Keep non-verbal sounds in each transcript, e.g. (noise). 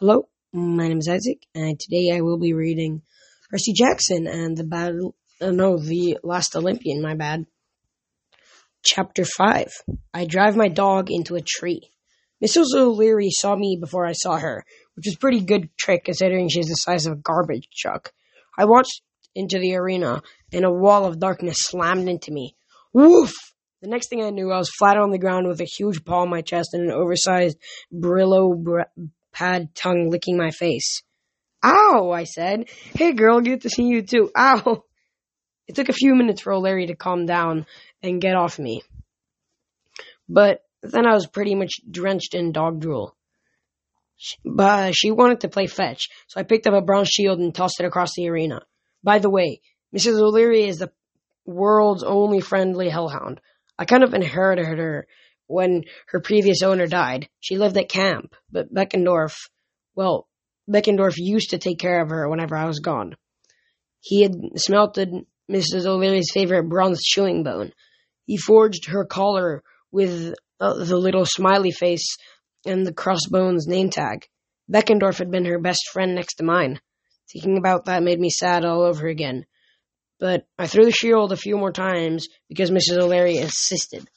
Hello, my name is Isaac, and today I will be reading Percy Jackson and the battle. Uh, no, the Last Olympian. My bad. Chapter five. I drive my dog into a tree. Mrs. O'Leary saw me before I saw her, which is pretty good trick considering she's the size of a garbage truck. I watched into the arena, and a wall of darkness slammed into me. Woof! The next thing I knew, I was flat on the ground with a huge paw on my chest and an oversized Brillo br- pad tongue licking my face. Ow, I said. Hey girl, good to see you too. Ow. It took a few minutes for O'Leary to calm down and get off me. But then I was pretty much drenched in dog drool. But she wanted to play fetch, so I picked up a bronze shield and tossed it across the arena. By the way, Mrs. O'Leary is the world's only friendly hellhound. I kind of inherited her when her previous owner died. She lived at camp, but Beckendorf, well, Beckendorf used to take care of her whenever I was gone. He had smelted Mrs. O'Leary's favorite bronze chewing bone. He forged her collar with uh, the little smiley face and the crossbones name tag. Beckendorf had been her best friend next to mine. Thinking about that made me sad all over again. But I threw the shield a few more times because Mrs. O'Leary insisted.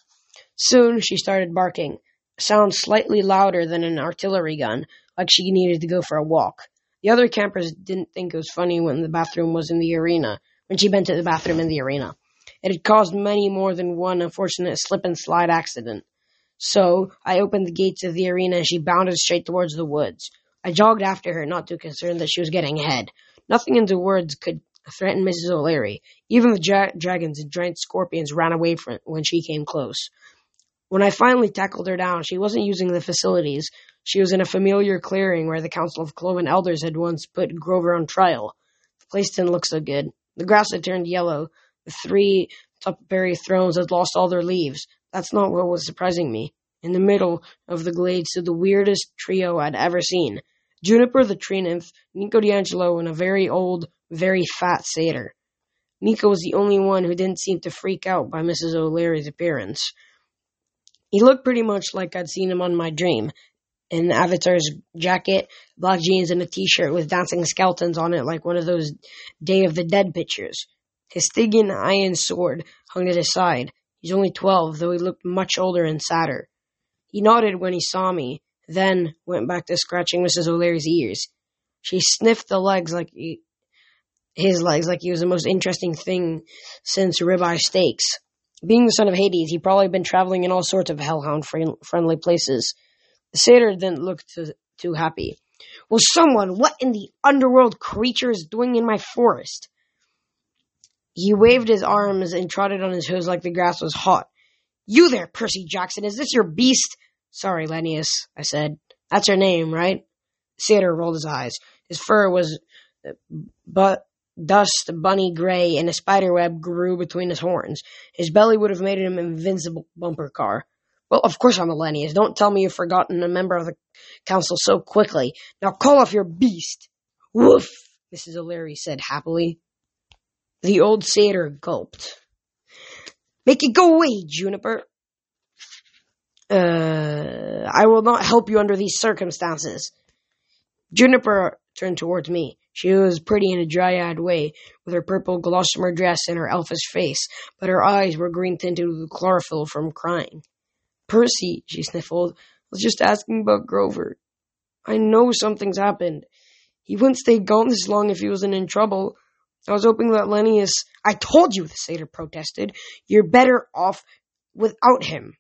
Soon she started barking, a sound slightly louder than an artillery gun, like she needed to go for a walk. The other campers didn't think it was funny when the bathroom was in the arena, when she went to the bathroom in the arena. It had caused many more than one unfortunate slip and slide accident. So I opened the gates of the arena and she bounded straight towards the woods. I jogged after her, not too concerned that she was getting ahead. Nothing in the woods could threaten Mrs. O'Leary. Even the ja- dragons and giant scorpions ran away from when she came close. When I finally tackled her down, she wasn't using the facilities. She was in a familiar clearing where the Council of Cloven Elders had once put Grover on trial. The place didn't look so good. The grass had turned yellow. The three topiary thrones had lost all their leaves. That's not what was surprising me. In the middle of the glade stood the weirdest trio I'd ever seen. Juniper the tree nymph, Nico di Angelo, and a very old, very fat satyr. Nico was the only one who didn't seem to freak out by Mrs. O'Leary's appearance. He looked pretty much like I'd seen him on my dream. An Avatar's jacket, black jeans, and a t-shirt with dancing skeletons on it like one of those Day of the Dead pictures. His Stygian iron sword hung at his side. He's only twelve, though he looked much older and sadder. He nodded when he saw me, then went back to scratching Mrs. O'Leary's ears. She sniffed the legs like he, his legs like he was the most interesting thing since ribeye steaks. Being the son of Hades, he'd probably been traveling in all sorts of hellhound friendly places. The satyr didn't look too, too happy. Well, someone, what in the underworld creature is doing in my forest? He waved his arms and trotted on his hooves like the grass was hot. You there, Percy Jackson, is this your beast? Sorry, Leneus, I said. That's your name, right? Satyr rolled his eyes. His fur was uh, but Dust, bunny gray, and a spiderweb grew between his horns. His belly would have made him an invincible bumper car. Well, of course I'm a. Don't tell me you've forgotten a member of the council so quickly. Now call off your beast. Woof, Mrs. O'Leary said happily. The old satyr gulped. Make it go away, Juniper. Uh, I will not help you under these circumstances. Juniper turned towards me. She was pretty in a dryad way, with her purple gossamer dress and her elfish face, but her eyes were green tinted with chlorophyll from crying. Percy, she sniffled, was just asking about Grover. I know something's happened. He wouldn't stay gone this long if he wasn't in trouble. I was hoping that Leneus. I told you, the satyr protested. You're better off without him.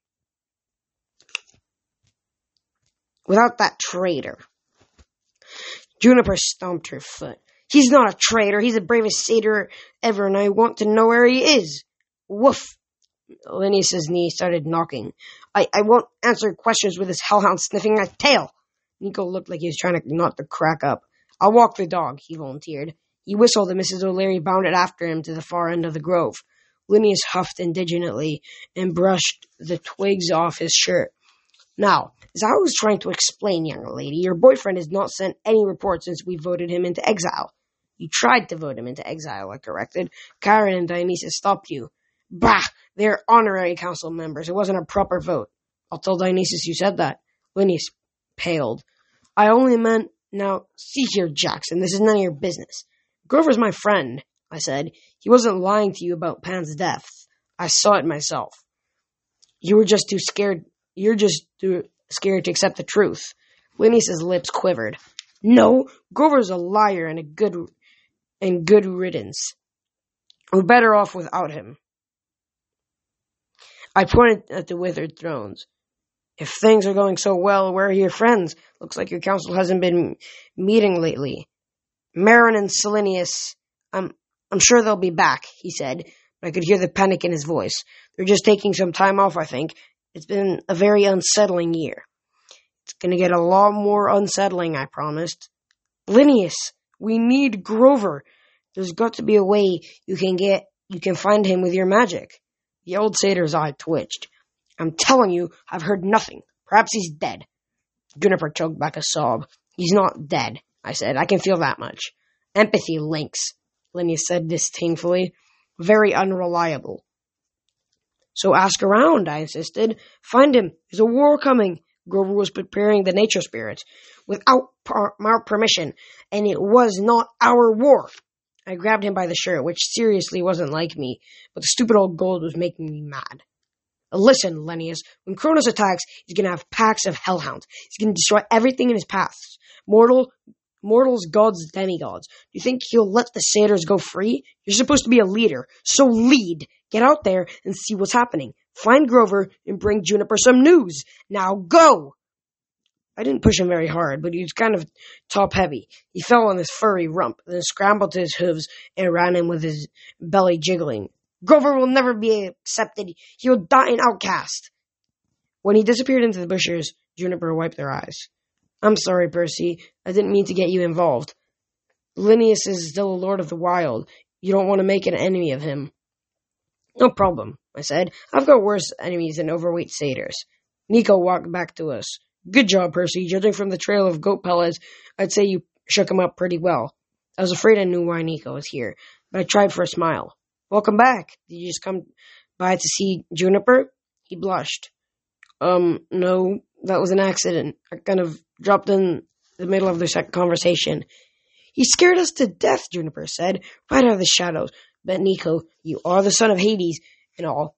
Without that traitor. Juniper stomped her foot. He's not a traitor. He's the bravest satyr ever, and I want to know where he is. Woof. Leneus's knee started knocking. I, I won't answer questions with this hellhound sniffing my tail. Nico looked like he was trying to not to crack up. I'll walk the dog, he volunteered. He whistled and Mrs. O'Leary bounded after him to the far end of the grove. Leneus huffed indignantly and brushed the twigs off his shirt. Now, as I was trying to explain, young lady, your boyfriend has not sent any reports since we voted him into exile. You tried to vote him into exile, I corrected. Chiron and Dionysus stopped you. Bah! They're honorary council members. It wasn't a proper vote. I'll tell Dionysus you said that. Leneus paled. I only meant Now, see here, Jackson, this is none of your business. Grover's my friend, I said. He wasn't lying to you about Pan's death. I saw it myself. You were just too scared. You're just scared to accept the truth. Leneus's lips quivered. No, Grover's a liar and a good and good riddance. We're better off without him. I pointed at the withered thrones. If things are going so well, where are your friends? Looks like your council hasn't been meeting lately. Maron and Silenus, I'm, I'm sure they'll be back, he said, but I could hear the panic in his voice. They're just taking some time off, I think. It's been a very unsettling year. It's gonna get a lot more unsettling, I promised. Leneus, we need Grover. There's got to be a way you can get, you can find him with your magic. The old satyr's eye twitched. I'm telling you, I've heard nothing. Perhaps he's dead. Juniper choked back a sob. He's not dead, I said. I can feel that much. Empathy links, Leneus said disdainfully. Very unreliable. So ask around, I insisted. Find him. There's a war coming. Grover was preparing the nature spirits without our permission, and it was not our war. I grabbed him by the shirt, which seriously wasn't like me, but the stupid old gold was making me mad. Listen, Leneus, when Kronos attacks, he's gonna have packs of hellhounds. He's gonna destroy everything in his path. Mortal, mortals, gods, demigods. You think he'll let the satyrs go free? You're supposed to be a leader, so lead. Get out there and see what's happening. Find Grover and bring Juniper some news. Now go! I didn't push him very hard, but he was kind of top heavy. He fell on his furry rump, then scrambled to his hooves and ran in with his belly jiggling. Grover will never be accepted. He will die an outcast. When he disappeared into the bushes, Juniper wiped their eyes. I'm sorry, Percy. I didn't mean to get you involved. Leneus is still a lord of the wild. You don't want to make an enemy of him. No problem, I said. I've got worse enemies than overweight satyrs. Nico walked back to us. Good job, Percy. Judging from the trail of goat pellets, I'd say you shook him up pretty well. I was afraid I knew why Nico was here, but I tried for a smile. Welcome back. Did you just come by to see Juniper? He blushed. Um, no, that was an accident. I kind of dropped in the middle of the conversation. He scared us to death, Juniper said, right out of the shadows. But Nico, you are the son of Hades and all.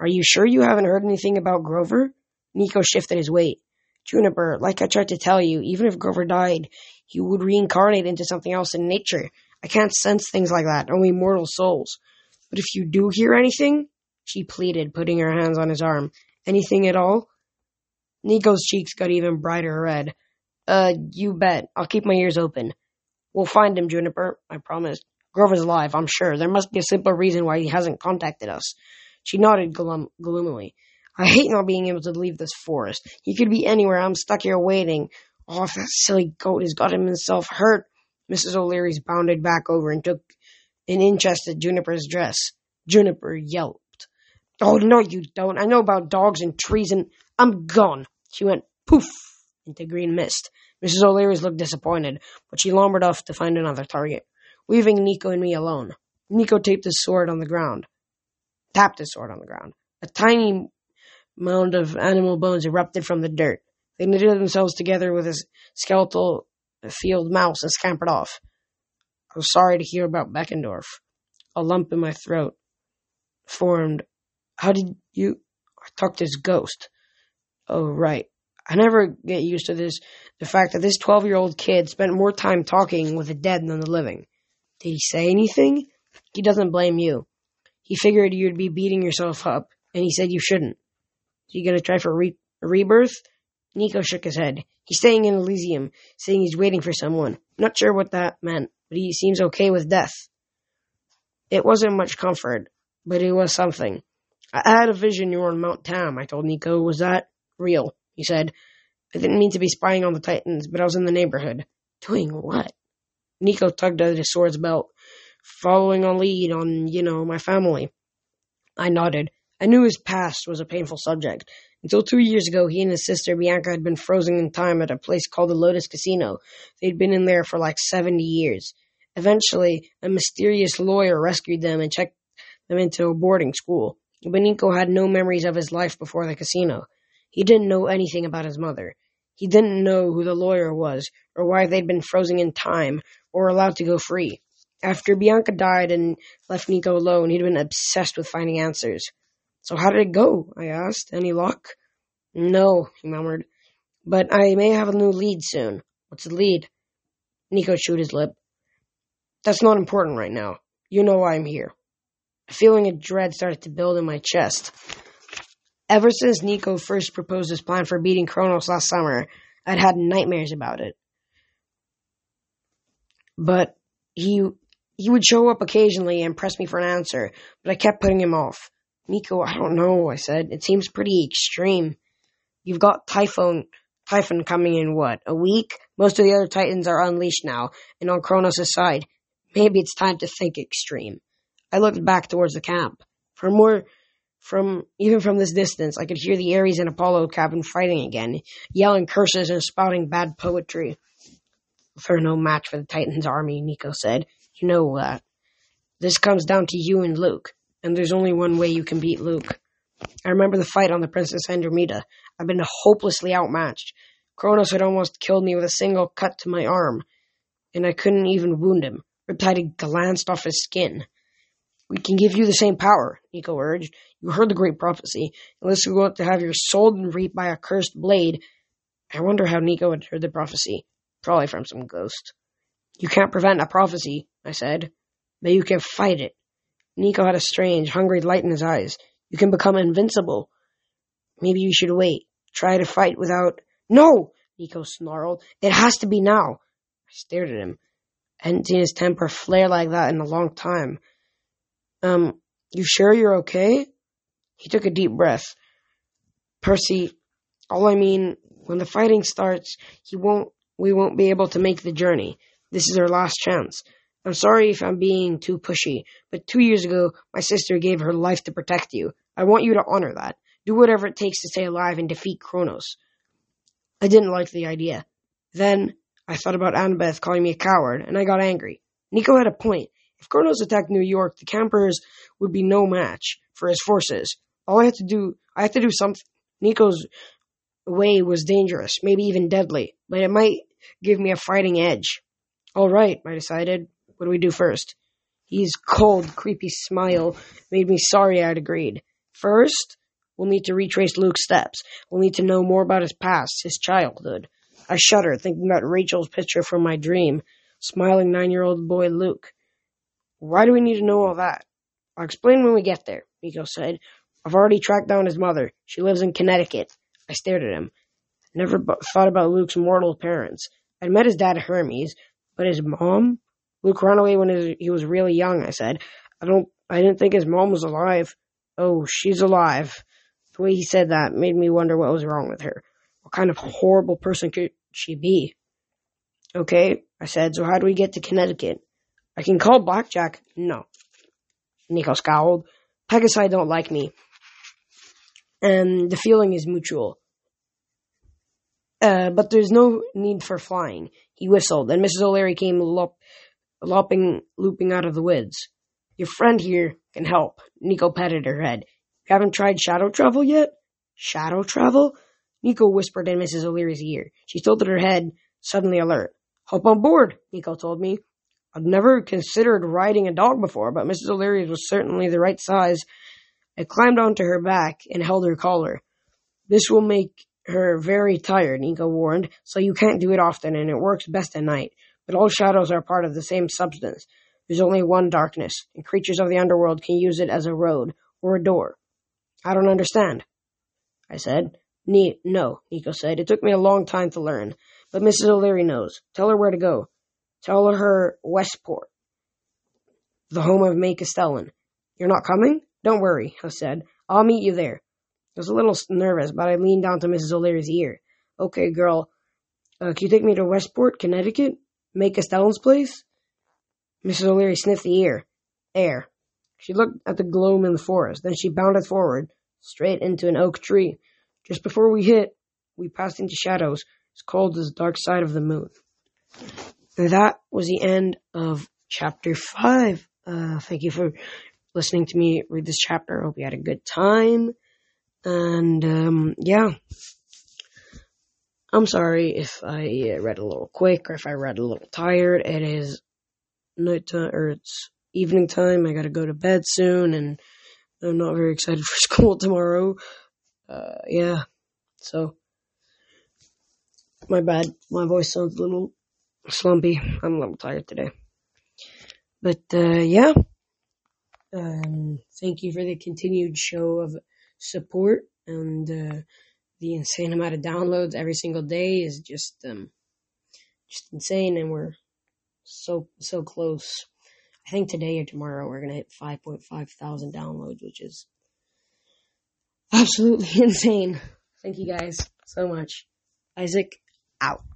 Are you sure you haven't heard anything about Grover? Nico shifted his weight. Juniper, like I tried to tell you, even if Grover died, he would reincarnate into something else in nature. I can't sense things like that, only mortal souls. But if you do hear anything, she pleaded, putting her hands on his arm. Anything at all? Nico's cheeks got even brighter red. Uh, you bet. I'll keep my ears open. We'll find him, Juniper, I promised. Grover's alive, I'm sure. There must be a simple reason why he hasn't contacted us. She nodded gloom- gloomily. I hate not being able to leave this forest. He could be anywhere. I'm stuck here waiting. Oh, if that silly goat has got himself hurt. Mrs. O'Leary's bounded back over and took an interest at Juniper's dress. Juniper yelped. Oh, no, you don't. I know about dogs and trees and I'm gone. She went poof into green mist. Mrs. O'Leary's looked disappointed, but she lumbered off to find another target, leaving Nico and me alone. Nico taped his sword on the ground, tapped his sword on the ground. A tiny mound of animal bones erupted from the dirt. They knitted themselves together with a skeletal field mouse and scampered off. I was sorry to hear about Beckendorf. A lump in my throat formed. How did you? I talked to his ghost. Oh, right. I never get used to this. The fact that this 12 year old kid spent more time talking with the dead than the living. Did he say anything? He doesn't blame you. He figured you'd be beating yourself up, and he said you shouldn't. So you gonna try for re- rebirth? Nico shook his head. He's staying in Elysium, saying he's waiting for someone. Not sure what that meant, but he seems okay with death. It wasn't much comfort, but it was something. I had a vision you were on Mount Tam, I told Nico. Was that real? He said. I didn't mean to be spying on the Titans, but I was in the neighborhood. Doing what? Nico tugged at his sword's belt. Following a lead on, you know, my family. I nodded. I knew his past was a painful subject. Until two years ago, he and his sister Bianca had been frozen in time at a place called the Lotus Casino. They'd been in there for like 70 years. Eventually, a mysterious lawyer rescued them and checked them into a boarding school. Benico had no memories of his life before the casino. He didn't know anything about his mother. He didn't know who the lawyer was, or why they'd been frozen in time, or allowed to go free. After Bianca died and left Nico alone, he'd been obsessed with finding answers. So how did it go? I asked. Any luck? No, he murmured. But I may have a new lead soon. What's the lead? Nico chewed his lip. That's not important right now. You know why I'm here. A feeling of dread started to build in my chest. Ever since Nico first proposed his plan for beating Kronos last summer, I'd had nightmares about it. But he he would show up occasionally and press me for an answer, but I kept putting him off. Nico, I don't know, I said. It seems pretty extreme. You've got Typhon Typhon coming in what, a week? Most of the other Titans are unleashed now, and on Kronos' side. Maybe it's time to think extreme. I looked back towards the camp. For more from even from this distance, I could hear the Ares and Apollo cabin fighting again, yelling curses and spouting bad poetry. They're no match for the Titans' army, Nico said. You know that. This comes down to you and Luke, and there's only one way you can beat Luke. I remember the fight on the Princess Andromeda. I've been hopelessly outmatched. Kronos had almost killed me with a single cut to my arm, and I couldn't even wound him. Riptide had glanced off his skin. We can give you the same power, Nico urged. You heard the great prophecy. Unless you want to have your soul reaped by a cursed blade. I wonder how Nico had heard the prophecy. Probably from some ghost. You can't prevent a prophecy, I said, but you can fight it. Nico had a strange, hungry light in his eyes. You can become invincible. Maybe you should wait. Try to fight without. No! Nico snarled. It has to be now. I stared at him. I hadn't seen his temper flare like that in a long time. Um, you sure you're okay? He took a deep breath. Percy, all I mean, when the fighting starts, he won't, we won't be able to make the journey. This is our last chance. I'm sorry if I'm being too pushy, but two years ago, my sister gave her life to protect you. I want you to honor that. Do whatever it takes to stay alive and defeat Kronos. I didn't like the idea. Then I thought about Annabeth calling me a coward, and I got angry. Nico had a point. If Kronos attacked New York, the campers would be no match for his forces. All I had to do, I had to do something. Nico's way was dangerous, maybe even deadly, but it might give me a fighting edge. All right, I decided. What do we do first? His cold, creepy smile made me sorry I'd agreed. First, we'll need to retrace Luke's steps. We'll need to know more about his past, his childhood. I shudder thinking about Rachel's picture from my dream, smiling nine year old boy Luke. Why do we need to know all that? I'll explain when we get there, Nico said. I've already tracked down his mother. She lives in Connecticut. I stared at him. Never b- thought about Luke's mortal parents. I'd met his dad Hermes, but his mom? Luke ran away when he was really young, I said. I don't, I didn't think his mom was alive. Oh, she's alive. The way he said that made me wonder what was wrong with her. What kind of horrible person could she be? Okay, I said, so how do we get to Connecticut? I can call Blackjack. No. Nico scowled. Pegasi don't like me. And the feeling is mutual. Uh, but there's no need for flying. He whistled, and Mrs. O'Leary came lop, lopping, looping out of the woods. Your friend here can help. Nico patted her head. You haven't tried shadow travel yet? Shadow travel? Nico whispered in Mrs. O'Leary's ear. She tilted her head, suddenly alert. Hop on board, Nico told me. I'd never considered riding a dog before, but Mrs. O'Leary's was certainly the right size. I climbed onto her back and held her collar. This will make her very tired, Nico warned, so you can't do it often and it works best at night. But all shadows are part of the same substance. There's only one darkness, and creatures of the underworld can use it as a road or a door. I don't understand, I said. Ne- no, Nico said. It took me a long time to learn, but Mrs. O'Leary knows. Tell her where to go. Tell her Westport, the home of May Castellan. You're not coming? Don't worry, I said. I'll meet you there. I was a little nervous, but I leaned down to Mrs. O'Leary's ear. Okay, girl. Uh, can you take me to Westport, Connecticut? May Castellan's place? Mrs. O'Leary sniffed the ear. Air. She looked at the gloom in the forest. Then she bounded forward, straight into an oak tree. Just before we hit, we passed into shadows as cold as the dark side of the moon that was the end of chapter five. Uh, thank you for listening to me read this chapter. Hope you had a good time. And um, yeah, I'm sorry if I uh, read a little quick or if I read a little tired. It is night time, or it's evening time. I gotta go to bed soon and I'm not very excited for (laughs) school tomorrow. Uh, yeah. So, my bad. My voice sounds a little slumpy. I'm a little tired today. But, uh, yeah. Um, thank you for the continued show of support and, uh, the insane amount of downloads every single day is just, um, just insane and we're so, so close. I think today or tomorrow we're to hit 5.5 thousand downloads, which is absolutely (laughs) insane. Thank you guys so much. Isaac out.